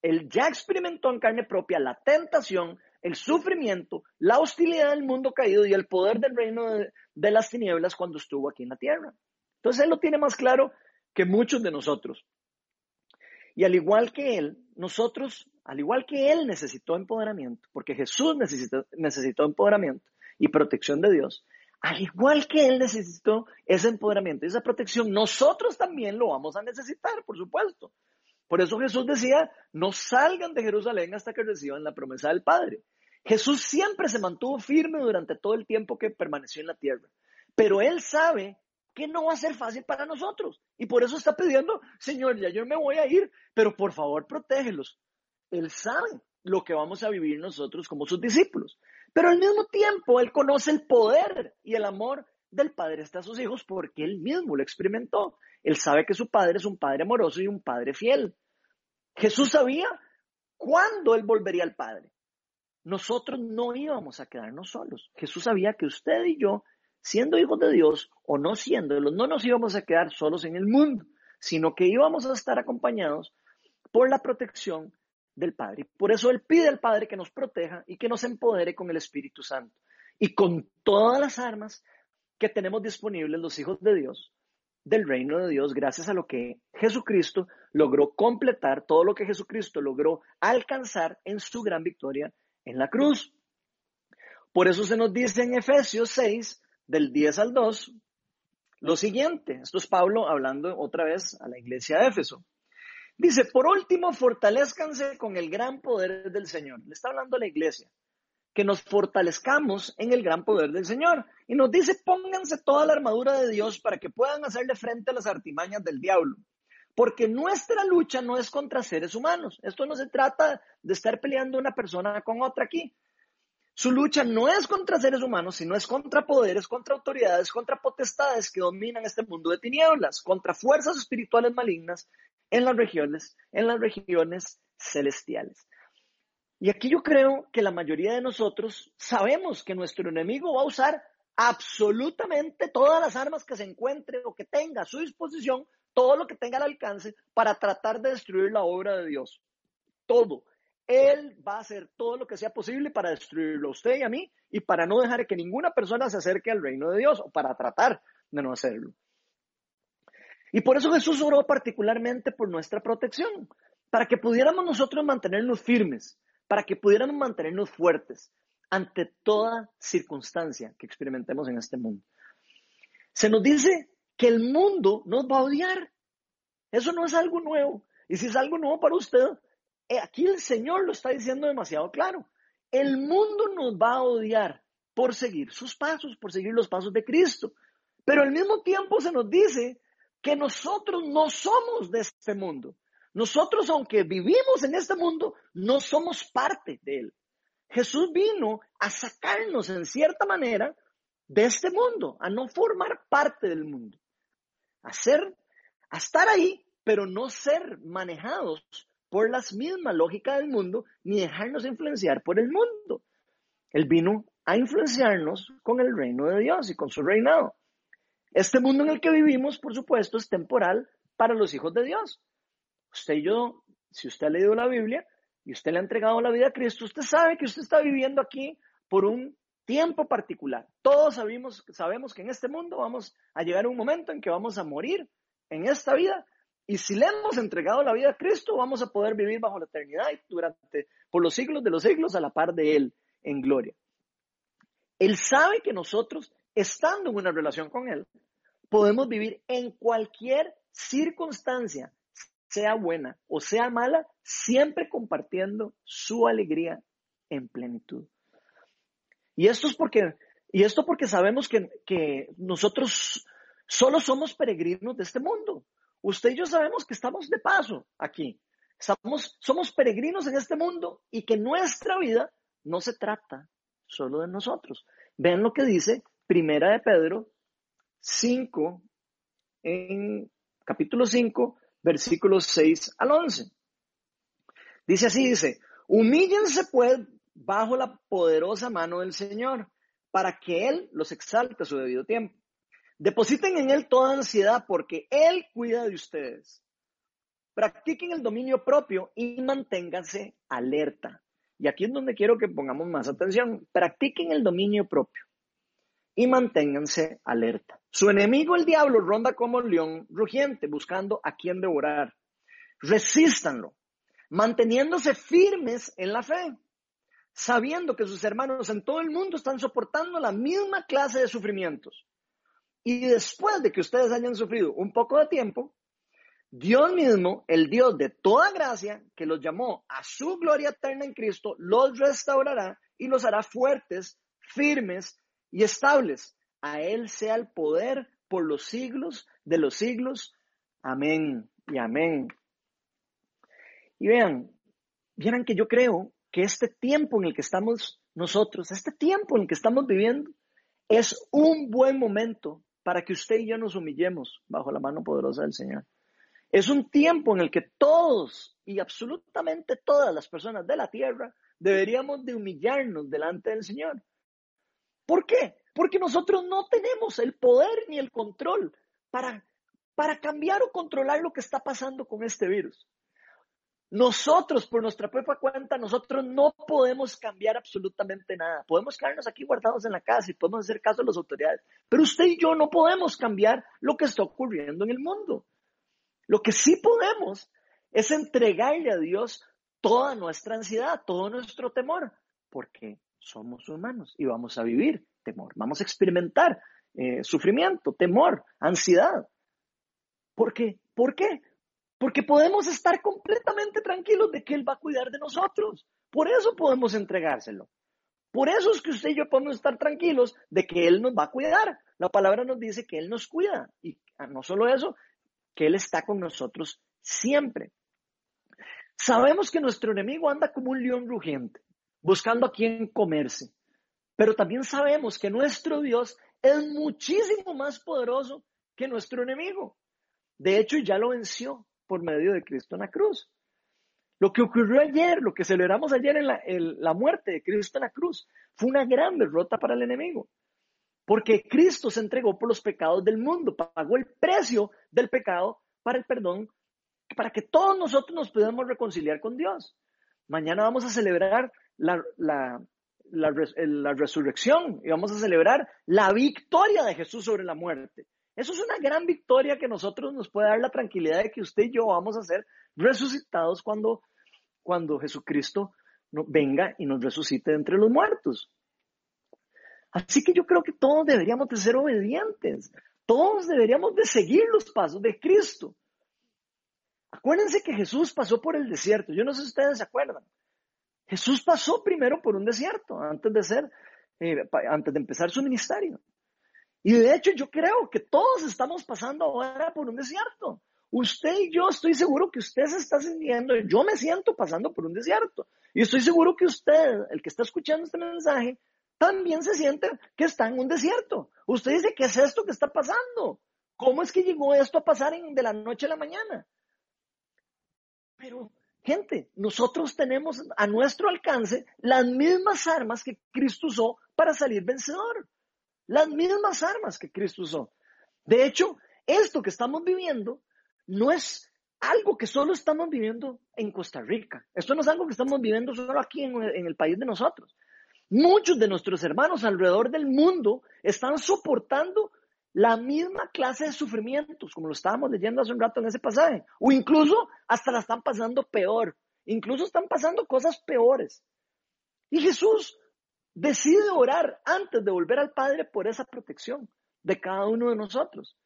A: Él ya experimentó en carne propia la tentación, el sufrimiento, la hostilidad del mundo caído y el poder del reino de, las tinieblas cuando estuvo aquí en la tierra. Entonces él lo tiene más claro que muchos de nosotros. Y al igual que él, nosotros, al igual que él necesitó empoderamiento, porque Jesús necesitó, necesitó empoderamiento, y protección de Dios, al igual que Él necesitó ese empoderamiento y esa protección, nosotros también lo vamos a necesitar, por supuesto. Por eso Jesús decía, no salgan de Jerusalén hasta que reciban la promesa del Padre. Jesús siempre se mantuvo firme durante todo el tiempo que permaneció en la tierra, pero Él sabe que no va a ser fácil para nosotros y por eso está pidiendo, Señor, ya yo me voy a ir, pero por favor protégelos. Él sabe lo que vamos a vivir nosotros como sus discípulos. Pero al mismo tiempo, Él conoce el poder y el amor del Padre hasta sus hijos porque Él mismo lo experimentó. Él sabe que su Padre es un Padre amoroso y un Padre fiel. Jesús sabía cuándo Él volvería al Padre. Nosotros no íbamos a quedarnos solos. Jesús sabía que usted y yo siendo hijos de Dios o no siéndolo, no nos íbamos a quedar solos en el mundo, sino que íbamos a estar acompañados por la protección del Padre. Por eso Él pide al Padre que nos proteja y que nos empodere con el Espíritu Santo y con todas las armas que tenemos disponibles los hijos de Dios del reino de Dios gracias a lo que Jesucristo logró completar, todo lo que Jesucristo logró alcanzar en su gran victoria en la cruz. Por eso se nos dice en Efesios 6, del 10 al 2, lo siguiente. Esto es Pablo hablando otra vez a la iglesia de Éfeso. Dice, por último, fortalezcanse con el gran poder del Señor. Le está hablando a la iglesia. Que nos fortalezcamos en el gran poder del Señor. Y nos dice, pónganse toda la armadura de Dios para que puedan hacerle frente a las artimañas del diablo. Porque nuestra lucha no es contra seres humanos. Esto no se trata de estar peleando una persona con otra aquí. Su lucha no es contra seres humanos, sino es contra poderes, contra autoridades, contra potestades que dominan este mundo de tinieblas, contra fuerzas espirituales malignas en las regiones, en las regiones celestiales. Y aquí yo creo que la mayoría de nosotros sabemos que nuestro enemigo va a usar absolutamente todas las armas que se encuentre o que tenga a su disposición, todo lo que tenga al alcance para tratar de destruir la obra de Dios. Todo. Él va a hacer todo lo que sea posible para destruirlo a usted y a mí y para no dejar que ninguna persona se acerque al reino de Dios o para tratar de no hacerlo. Y por eso Jesús oró particularmente por nuestra protección, para que pudiéramos nosotros mantenernos firmes, para que pudiéramos mantenernos fuertes ante toda circunstancia que experimentemos en este mundo. Se nos dice que el mundo nos va a odiar. Eso no es algo nuevo. Y si es algo nuevo para usted, eh, aquí el Señor lo está diciendo demasiado claro. El mundo nos va a odiar por seguir sus pasos, por seguir los pasos de Cristo. Pero al mismo tiempo se nos dice que nosotros no somos de este mundo. Nosotros, aunque vivimos en este mundo, no somos parte de él. Jesús vino a sacarnos en cierta manera de este mundo, a no formar parte del mundo, a ser, a estar ahí, pero no ser manejados por las mismas lógicas del mundo, ni dejarnos influenciar por el mundo. Él vino a influenciarnos con el reino de Dios y con su reinado. Este mundo en el que vivimos, por supuesto, es temporal para los hijos de Dios. Usted y yo, si usted ha leído la Biblia y usted le ha entregado la vida a Cristo, usted sabe que usted está viviendo aquí por un tiempo particular. Todos sabemos, sabemos que en este mundo vamos a llegar a un momento en que vamos a morir en esta vida y si le hemos entregado la vida a Cristo, vamos a poder vivir bajo la eternidad durante, por los siglos de los siglos a la par de Él en gloria. Él sabe que nosotros, estando en una relación con Él, podemos vivir en cualquier circunstancia, sea buena o sea mala, siempre compartiendo su alegría en plenitud. Y esto es porque, y esto porque sabemos que, que nosotros solo somos peregrinos de este mundo. Usted y yo sabemos que estamos de paso aquí. somos peregrinos en este mundo y que nuestra vida no se trata solo de nosotros. Vean lo que dice Primera de Pedro 5, en capítulo 5, versículos 6 al 11. Dice así, dice, humíllense pues bajo la poderosa mano del Señor, para que Él los exalte a su debido tiempo. Depositen en Él toda ansiedad porque Él cuida de ustedes. Practiquen el dominio propio y manténganse alerta. Y aquí es donde quiero que pongamos más atención. Practiquen el dominio propio y manténganse alerta. Su enemigo, el diablo, ronda como un león rugiente buscando a quien devorar. Resístanlo, manteniéndose firmes en la fe, sabiendo que sus hermanos en todo el mundo están soportando la misma clase de sufrimientos. Y después de que ustedes hayan sufrido un poco de tiempo, Dios mismo, el Dios de toda gracia, que los llamó a su gloria eterna en Cristo, los restaurará y los hará fuertes, firmes y estables. A Él sea el poder por los siglos de los siglos. Amén y amén. Y vean, vieran que yo creo que este tiempo en el que estamos nosotros, este tiempo en el que estamos viviendo, es un buen momento para que usted y yo nos humillemos bajo la mano poderosa del Señor. Es un tiempo en el que todos y absolutamente todas las personas de la tierra deberíamos de humillarnos delante del Señor. ¿Por qué? Porque nosotros no tenemos el poder ni el control para, para cambiar o controlar lo que está pasando con este virus. Nosotros, por nuestra propia cuenta, nosotros no podemos cambiar absolutamente nada. Podemos quedarnos aquí guardados en la casa y podemos hacer caso a las autoridades. Pero usted y yo no podemos cambiar lo que está ocurriendo en el mundo. Lo que sí podemos es entregarle a Dios toda nuestra ansiedad, todo nuestro temor, porque somos humanos y vamos a vivir temor, vamos a experimentar eh, sufrimiento, temor, ansiedad. ¿Por qué? ¿Por qué? Porque podemos estar completamente tranquilos de que Él va a cuidar de nosotros. Por eso podemos entregárselo. Por eso es que usted y yo podemos estar tranquilos de que Él nos va a cuidar. La palabra nos dice que Él nos cuida. Y ah, no solo eso, que Él está con nosotros siempre. Sabemos que nuestro enemigo anda como un león rugiente, buscando a quien comerse. Pero también sabemos que nuestro Dios es muchísimo más poderoso que nuestro enemigo. De hecho, ya lo venció por medio de Cristo en la cruz. Lo que ocurrió ayer, lo que celebramos ayer en la, muerte de Cristo en la cruz, fue una gran derrota para el enemigo. Porque Cristo se entregó por los pecados del mundo, pagó el precio del pecado para el perdón, para que todos nosotros nos podamos reconciliar con Dios. Mañana vamos a celebrar la, la, resurrección y vamos a celebrar la victoria de Jesús sobre la muerte. Eso es una gran victoria que nosotros nos puede dar la tranquilidad de que usted y yo vamos a ser resucitados cuando, cuando Jesucristo venga y nos resucite entre los muertos. Así que yo creo que todos deberíamos de ser obedientes. Todos deberíamos de seguir los pasos de Cristo. Acuérdense que Jesús pasó por el desierto. Yo no sé si ustedes se acuerdan. Jesús pasó primero por un desierto antes de ser, eh, antes de empezar su ministerio. Y de hecho yo creo que todos estamos pasando ahora por un desierto. Usted y yo estoy seguro que usted se está sintiendo, yo me siento pasando por un desierto. Y estoy seguro que usted, el que está escuchando este mensaje, también se siente que está en un desierto. Usted dice, ¿qué es esto que está pasando? ¿Cómo es que llegó esto a pasar de la noche a la mañana? Pero, gente, nosotros tenemos a nuestro alcance las mismas armas que Cristo usó para salir vencedor las mismas armas que Cristo usó. De hecho, esto que estamos viviendo no es algo que solo estamos viviendo en Costa Rica. Esto no es algo que estamos viviendo solo aquí en, el país de nosotros. Muchos de nuestros hermanos alrededor del mundo están soportando la misma clase de sufrimientos, como lo estábamos leyendo hace un rato en ese pasaje, o incluso hasta la están pasando peor, incluso están pasando cosas peores. Y Jesús decide orar antes de volver al Padre por esa protección de cada uno de nosotros.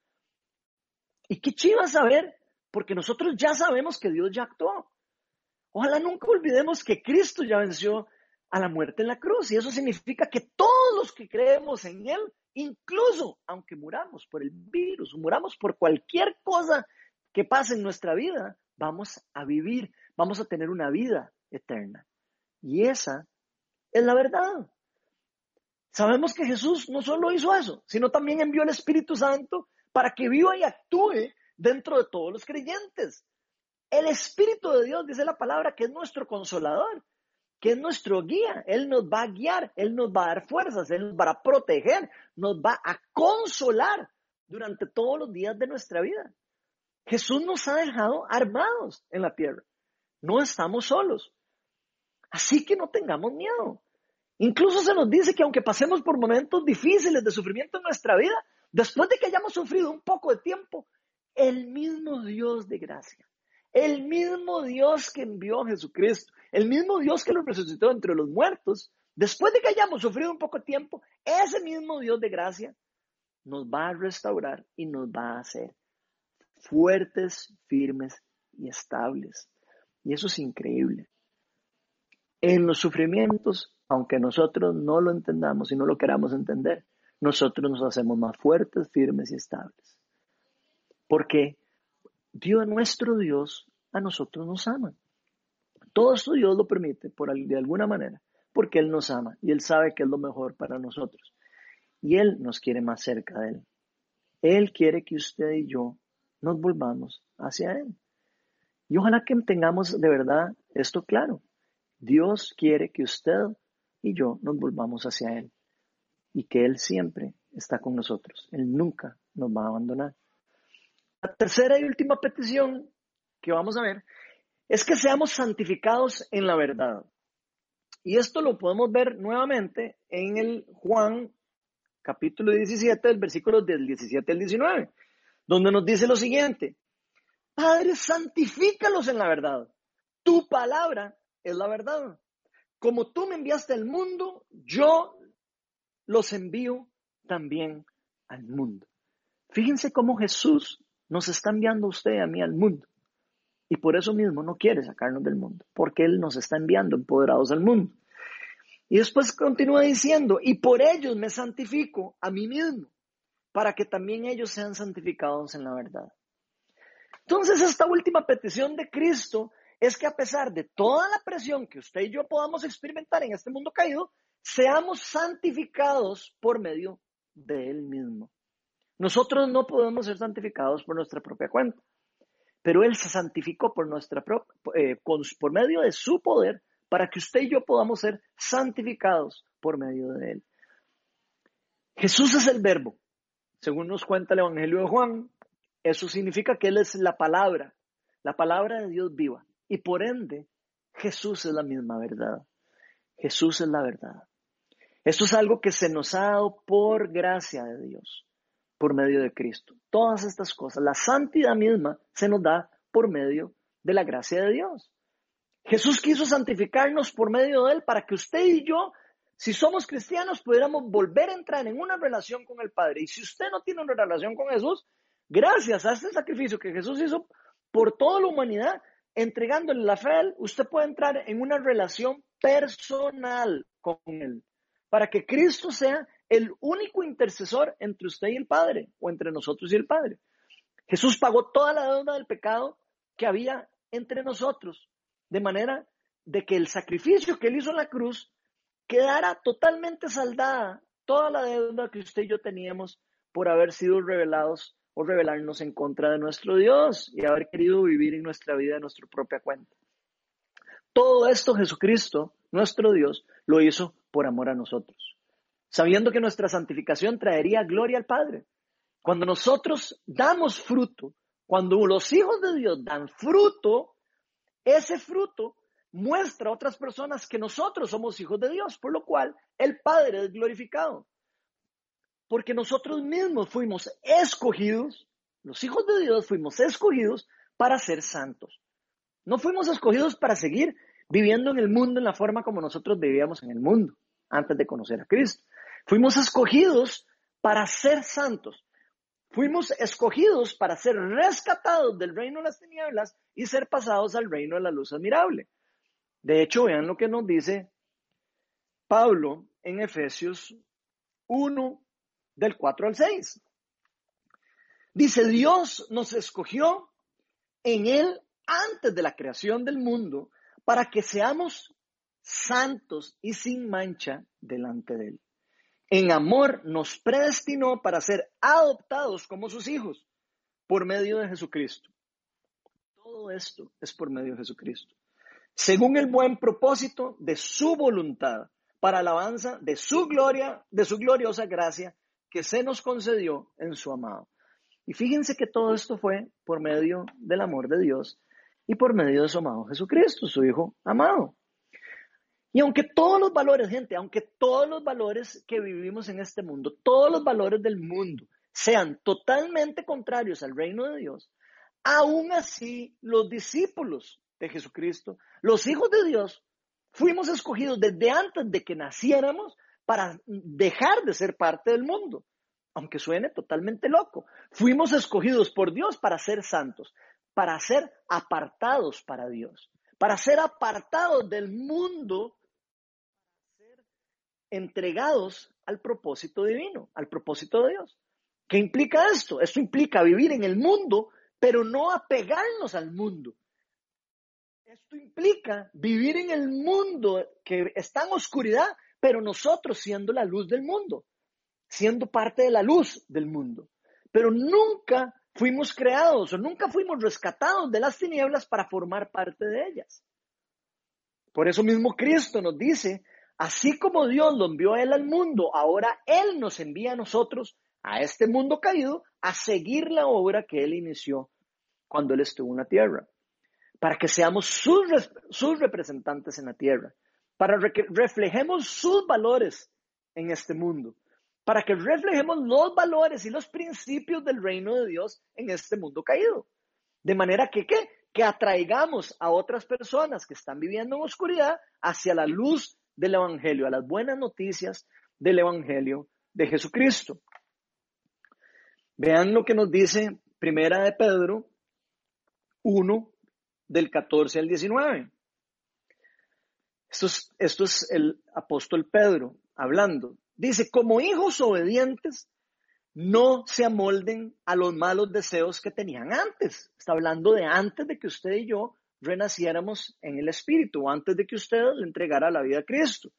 A: Y qué chiva saber, porque nosotros ya sabemos que Dios ya actuó. Ojalá nunca olvidemos que Cristo ya venció a la muerte en la cruz. Y eso significa que todos los que creemos en Él, incluso aunque muramos por el virus muramos por cualquier cosa que pase en nuestra vida, vamos a vivir, vamos a tener una vida eterna. Y esa es la verdad. Sabemos que Jesús no solo hizo eso, sino también envió el Espíritu Santo para que viva y actúe dentro de todos los creyentes. El Espíritu de Dios, dice la palabra, que es nuestro consolador, que es nuestro guía. Él nos va a guiar, Él nos va a dar fuerzas, Él nos va a proteger, nos va a consolar durante todos los días de nuestra vida. Jesús nos ha dejado armados en la tierra. No estamos solos. Así que no tengamos miedo. Incluso se nos dice que aunque pasemos por momentos difíciles de sufrimiento en nuestra vida, después de que hayamos sufrido un poco de tiempo, el mismo Dios de gracia, el mismo Dios que envió a Jesucristo, el mismo Dios que lo resucitó entre los muertos, después de que hayamos sufrido un poco de tiempo, ese mismo Dios de gracia nos va a restaurar y nos va a hacer fuertes, firmes y estables. Y eso es increíble. En los sufrimientos aunque nosotros no lo entendamos y no lo queramos entender, nosotros nos hacemos más fuertes, firmes y estables. Porque Dios, nuestro Dios, a nosotros nos ama. Todo esto Dios lo permite por, de alguna manera, porque Él nos ama y Él sabe que es lo mejor para nosotros. Y Él nos quiere más cerca de Él. Él quiere que usted y yo nos volvamos hacia Él. Y ojalá que tengamos de verdad esto claro. Dios quiere que usted y yo nos volvamos hacia Él. y que Él siempre está con nosotros. Él nunca nos va a abandonar. La tercera y última petición que vamos a ver es que seamos santificados en la verdad. Y esto lo podemos ver nuevamente en el Juan capítulo 17, del versículo del 17 al 19, donde nos dice lo siguiente, Padre, santifícalos en la verdad. Tu palabra es la verdad. Como tú me enviaste al mundo, yo los envío también al mundo. Fíjense cómo Jesús nos está enviando a usted a mí al mundo. Y por eso mismo no quiere sacarnos del mundo, porque Él nos está enviando empoderados al mundo. Y después continúa diciendo, y por ellos me santifico a mí mismo, para que también ellos sean santificados en la verdad. Entonces, esta última petición de Cristo es que a pesar de toda la presión que usted y yo podamos experimentar en este mundo caído, seamos santificados por medio de Él mismo. Nosotros no podemos ser santificados por nuestra propia cuenta, pero Él se santificó por, nuestra eh, por medio de su poder para que usted y yo podamos ser santificados por medio de Él. Jesús es el verbo, según nos cuenta el Evangelio de Juan. Eso significa que Él es la palabra, la palabra de Dios viva. Y por ende, Jesús es la misma verdad. Jesús es la verdad. Esto es algo que se nos ha dado por gracia de Dios, por medio de Cristo. Todas estas cosas, la santidad misma se nos da por medio de la gracia de Dios. Jesús quiso santificarnos por medio de Él para que usted y yo, si somos cristianos, pudiéramos volver a entrar en una relación con el Padre. Y si usted no tiene una relación con Jesús, gracias a este sacrificio que Jesús hizo por toda la humanidad, entregándole la fe a Él, usted puede entrar en una relación personal con Él, para que Cristo sea el único intercesor entre usted y el Padre, o entre nosotros y el Padre. Jesús pagó toda la deuda del pecado que había entre nosotros, de manera de que el sacrificio que Él hizo en la cruz quedara totalmente saldada toda la deuda que usted y yo teníamos por haber sido revelados o rebelarnos en contra de nuestro Dios y haber querido vivir en nuestra vida de nuestra propia cuenta. Todo esto Jesucristo, nuestro Dios, lo hizo por amor a nosotros, sabiendo que nuestra santificación traería gloria al Padre. Cuando nosotros damos fruto, cuando los hijos de Dios dan fruto, ese fruto muestra a otras personas que nosotros somos hijos de Dios, por lo cual el Padre es glorificado porque nosotros mismos fuimos escogidos, los hijos de Dios fuimos escogidos para ser santos. No fuimos escogidos para seguir viviendo en el mundo en la forma como nosotros vivíamos en el mundo antes de conocer a Cristo. Fuimos escogidos para ser santos. Fuimos escogidos para ser rescatados del reino de las tinieblas y ser pasados al reino de la luz admirable. De hecho, vean lo que nos dice Pablo en Efesios 1, del 4 al 6. Dice, Dios nos escogió en Él antes de la creación del mundo para que seamos santos y sin mancha delante de Él. En amor nos predestinó para ser adoptados como sus hijos por medio de Jesucristo. Todo esto es por medio de Jesucristo. Según el buen propósito de su voluntad, para alabanza de su gloria, de su gloriosa gracia que se nos concedió en su amado. Y fíjense que todo esto fue por medio del amor de Dios y por medio de su amado Jesucristo, su Hijo amado. Y aunque todos los valores, gente, aunque todos los valores que vivimos en este mundo, todos los valores del mundo sean totalmente contrarios al reino de Dios, aún así los discípulos de Jesucristo, los hijos de Dios, fuimos escogidos desde antes de que naciéramos para dejar de ser parte del mundo, aunque suene totalmente loco. Fuimos escogidos por Dios para ser santos, para ser apartados para Dios, para ser apartados del mundo, entregados al propósito divino, al propósito de Dios. ¿Qué implica esto? Esto implica vivir en el mundo, pero no apegarnos al mundo. Esto implica vivir en el mundo que está en oscuridad, pero nosotros siendo la luz del mundo, siendo parte de la luz del mundo. Pero nunca fuimos creados o nunca fuimos rescatados de las tinieblas para formar parte de ellas. Por eso mismo Cristo nos dice Así como Dios lo envió a Él al mundo, ahora Él nos envía a nosotros, a este mundo caído, a seguir la obra que Él inició cuando Él estuvo en la tierra, para que seamos sus, sus representantes en la tierra, para que reflejemos sus valores en este mundo, para que reflejemos los valores y los principios del reino de Dios en este mundo caído. De manera que, ¿qué? Que atraigamos a otras personas que están viviendo en oscuridad hacia la luz del Evangelio, a las buenas noticias del Evangelio de Jesucristo. Vean lo que nos dice Primera de Pedro 1, del 14 al 19. Esto es, esto es el apóstol Pedro hablando. Dice, como hijos obedientes, no se amolden a los malos deseos que tenían antes. Está hablando de antes de que usted y yo renaciéramos en el Espíritu, antes de que usted le entregara la vida a Cristo.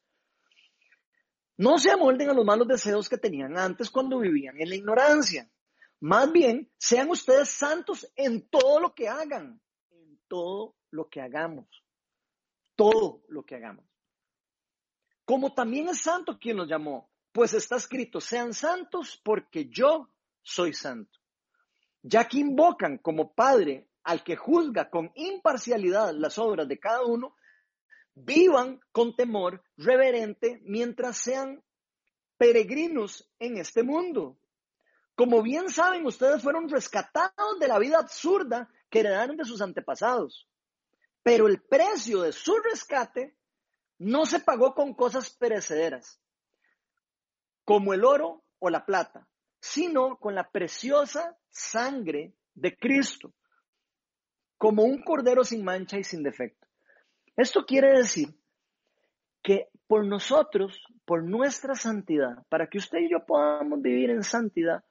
A: No se amolden a los malos deseos que tenían antes cuando vivían en la ignorancia. Más bien, sean ustedes santos en todo lo que hagan, en todo lo que hagamos, todo lo que hagamos. Como también es santo quien los llamó, pues está escrito, sean santos porque yo soy santo. Ya que invocan como Padre al que juzga con imparcialidad las obras de cada uno, vivan con temor reverente mientras sean peregrinos en este mundo. Como bien saben, ustedes fueron rescatados de la vida absurda que heredaron de sus antepasados. Pero el precio de su rescate no se pagó con cosas perecederas, como el oro o la plata, sino con la preciosa sangre de Cristo, como un cordero sin mancha y sin defecto. Esto quiere decir que por nosotros, por nuestra santidad, para que usted y yo podamos vivir en santidad,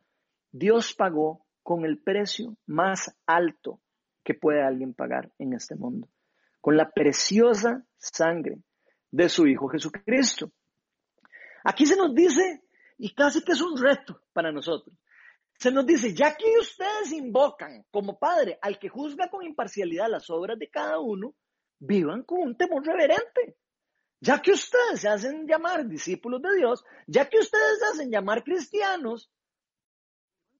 A: Dios pagó con el precio más alto que puede alguien pagar en este mundo, con la preciosa sangre de su Hijo Jesucristo. Aquí se nos dice, y casi que es un reto para nosotros, se nos dice, ya que ustedes invocan como Padre al que juzga con imparcialidad las obras de cada uno, vivan con un temor reverente. Ya que ustedes se hacen llamar discípulos de Dios, ya que ustedes se hacen llamar cristianos,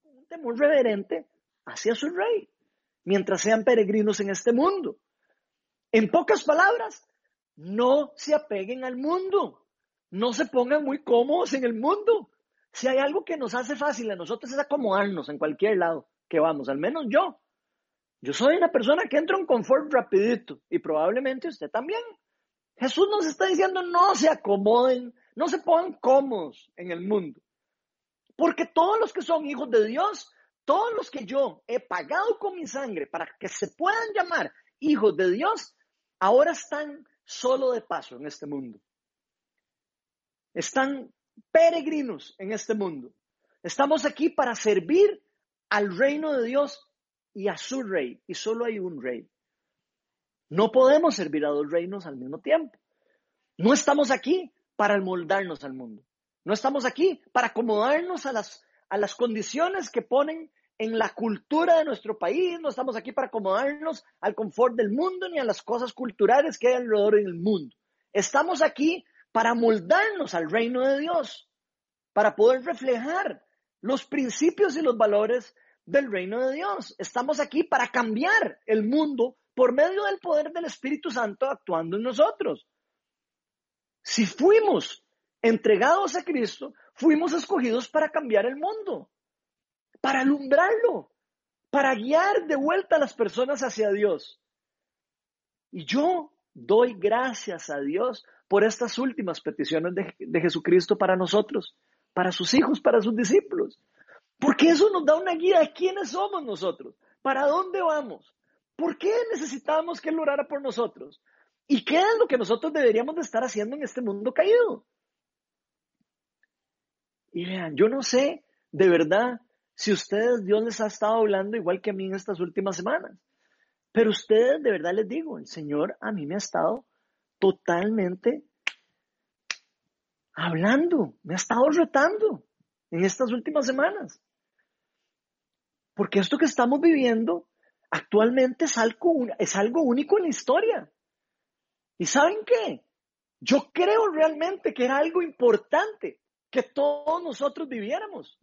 A: con un temor reverente hacia su rey, mientras sean peregrinos en este mundo. En pocas palabras, no se apeguen al mundo, no se pongan muy cómodos en el mundo, si hay algo que nos hace fácil a nosotros es acomodarnos en cualquier lado que vamos, al menos yo. Yo soy una persona que entra en confort rapidito y probablemente usted también. Jesús nos está diciendo no se acomoden, no se pongan cómodos en el mundo. Porque todos los que son hijos de Dios, todos los que yo he pagado con mi sangre para que se puedan llamar hijos de Dios, ahora están solo de paso en este mundo. Están peregrinos en este mundo. Estamos aquí para servir al reino de Dios y a su rey. Y solo hay un rey. No podemos servir a dos reinos al mismo tiempo. No estamos aquí para moldarnos al mundo. No estamos aquí para acomodarnos a las, a las condiciones que ponen en la cultura de nuestro país. No estamos aquí para acomodarnos al confort del mundo ni a las cosas culturales que hay alrededor del mundo. Estamos aquí para moldarnos al reino de Dios, para poder reflejar los principios y los valores del reino de Dios. Estamos aquí para cambiar el mundo por medio del poder del Espíritu Santo actuando en nosotros. Si fuimos entregados a Cristo, fuimos escogidos para cambiar el mundo, para alumbrarlo, para guiar de vuelta a las personas hacia Dios. Y yo doy gracias a Dios por estas últimas peticiones de, Jesucristo para nosotros, para sus hijos, para sus discípulos. Porque eso nos da una guía de quiénes somos nosotros, para dónde vamos, por qué necesitamos que Él orara por nosotros y qué es lo que nosotros deberíamos de estar haciendo en este mundo caído. Y vean, yo no sé de verdad si ustedes, Dios les ha estado hablando igual que a mí en estas últimas semanas. Pero ustedes, de verdad les digo, el Señor a mí me ha estado totalmente hablando, me ha estado retando en estas últimas semanas. Porque esto que estamos viviendo actualmente es algo, es algo único en la historia. ¿Y saben qué? Yo creo realmente que era algo importante que todos nosotros viviéramos.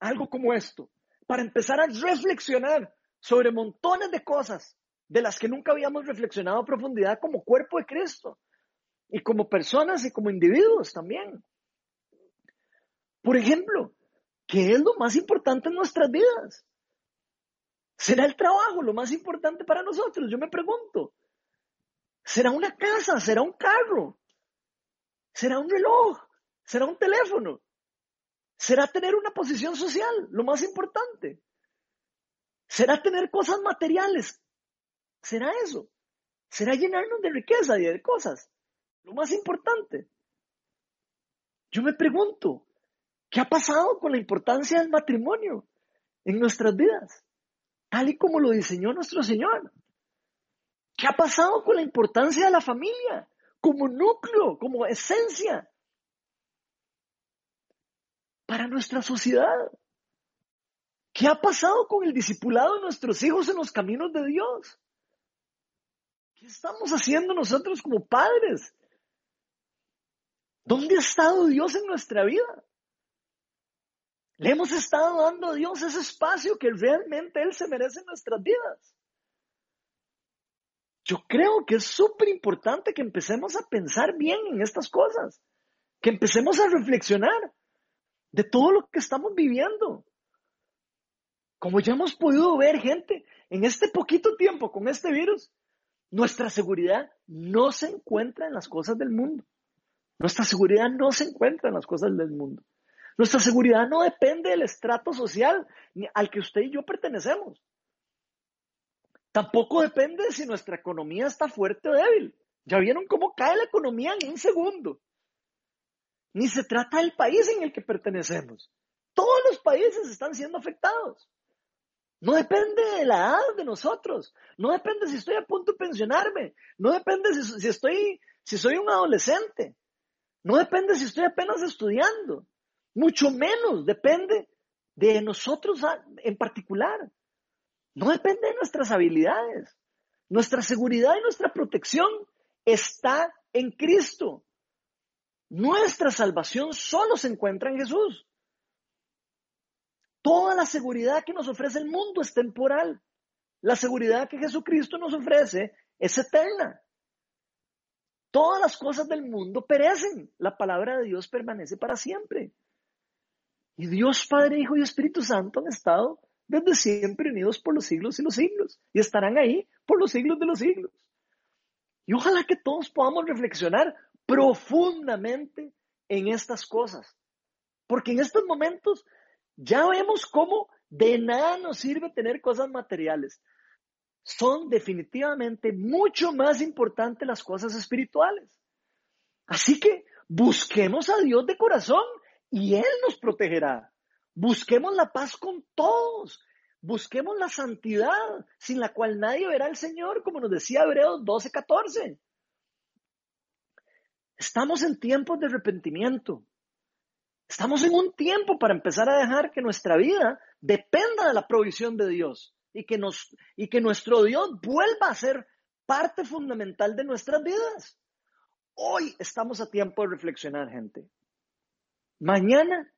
A: Algo como esto, para empezar a reflexionar sobre montones de cosas de las que nunca habíamos reflexionado a profundidad como cuerpo de Cristo y como personas y como individuos también. Por ejemplo, ¿qué es lo más importante en nuestras vidas? ¿Será el trabajo lo más importante para nosotros? Yo me pregunto. ¿Será una casa? ¿Será un carro? ¿Será un reloj? ¿Será un teléfono? ¿Será tener una posición social lo más importante? ¿Será tener cosas materiales? ¿Será eso? ¿Será llenarnos de riqueza y de cosas? Lo más importante. Yo me pregunto, ¿qué ha pasado con la importancia del matrimonio en nuestras vidas? Tal y como lo diseñó nuestro Señor. ¿Qué ha pasado con la importancia de la familia como núcleo, como esencia para nuestra sociedad? ¿Qué ha pasado con el discipulado de nuestros hijos en los caminos de Dios? ¿Qué estamos haciendo nosotros como padres? ¿Dónde ha estado Dios en nuestra vida? Le hemos estado dando a Dios ese espacio que realmente Él se merece en nuestras vidas. Yo creo que es súper importante que empecemos a pensar bien en estas cosas, que empecemos a reflexionar de todo lo que estamos viviendo. Como ya hemos podido ver, gente, en este poquito tiempo con este virus, nuestra seguridad no se encuentra en las cosas del mundo. Nuestra seguridad no se encuentra en las cosas del mundo. Nuestra seguridad no depende del estrato social al que usted y yo pertenecemos. Tampoco depende de si nuestra economía está fuerte o débil. Ya vieron cómo cae la economía en un segundo. Ni se trata del país en el que pertenecemos. Todos los países están siendo afectados. No depende de la edad de nosotros. No depende si estoy a punto de pensionarme. No depende si, estoy, si soy un adolescente. No depende si estoy apenas estudiando. Mucho menos depende de nosotros en particular. No depende de nuestras habilidades. Nuestra seguridad y nuestra protección está en Cristo. Nuestra salvación solo se encuentra en Jesús. Toda la seguridad que nos ofrece el mundo es temporal. La seguridad que Jesucristo nos ofrece es eterna. Todas las cosas del mundo perecen. La palabra de Dios permanece para siempre. Y Dios Padre, Hijo y Espíritu Santo han estado desde siempre unidos por los siglos y los siglos. Y estarán ahí por los siglos de los siglos. Y ojalá que todos podamos reflexionar profundamente en estas cosas. Porque en estos momentos ya vemos cómo de nada nos sirve tener cosas materiales. Son definitivamente mucho más importantes las cosas espirituales. Así que busquemos a Dios de corazón y Él nos protegerá. Busquemos la paz con todos. Busquemos la santidad sin la cual nadie verá al Señor, como nos decía Hebreos 12, 14. Estamos en tiempos de arrepentimiento. Estamos en un tiempo para empezar a dejar que nuestra vida dependa de la provisión de Dios y que, nos, y que nuestro Dios vuelva a ser parte fundamental de nuestras vidas. Hoy estamos a tiempo de reflexionar, gente. Mañana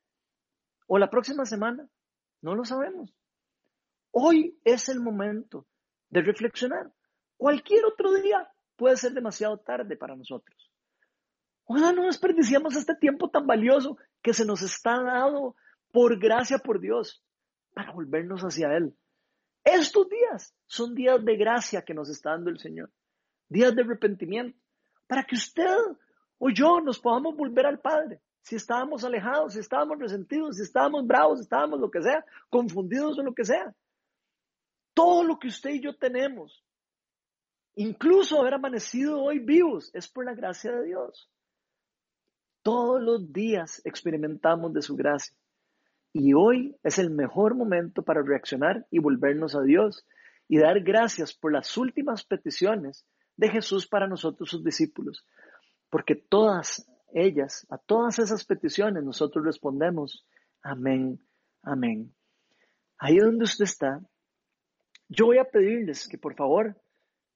A: o la próxima semana, no lo sabemos. Hoy es el momento de reflexionar. Cualquier otro día puede ser demasiado tarde para nosotros. Ojalá no desperdiciamos este tiempo tan valioso que se nos está dado por gracia por Dios para volvernos hacia Él. Estos días son días de gracia que nos está dando el Señor, días de arrepentimiento, para que usted o yo nos podamos volver al Padre, si estábamos alejados, si estábamos resentidos, si estábamos bravos, si estábamos lo que sea, confundidos o lo que sea. Todo lo que usted y yo tenemos, incluso haber amanecido hoy vivos, es por la gracia de Dios. Todos los días experimentamos de su gracia. Y hoy es el mejor momento para reaccionar y volvernos a Dios y dar gracias por las últimas peticiones de Jesús para nosotros, sus discípulos. Porque todas ellas, a todas esas peticiones nosotros respondemos, amén, amén. Ahí donde usted está, yo voy a pedirles que por favor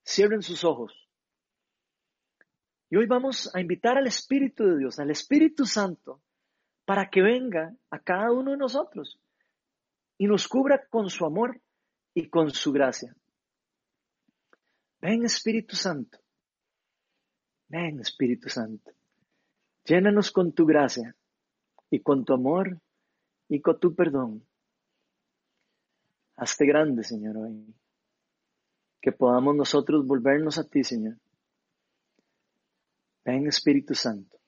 A: cierren sus ojos. Y hoy vamos a invitar al Espíritu de Dios, al Espíritu Santo, para que venga a cada uno de nosotros y nos cubra con su amor y con su gracia. Ven Espíritu Santo, ven Espíritu Santo, llénanos con tu gracia y con tu amor y con tu perdón. Hazte grande, Señor, hoy. Que podamos nosotros volvernos a ti, Señor. Ven Espíritu Santo.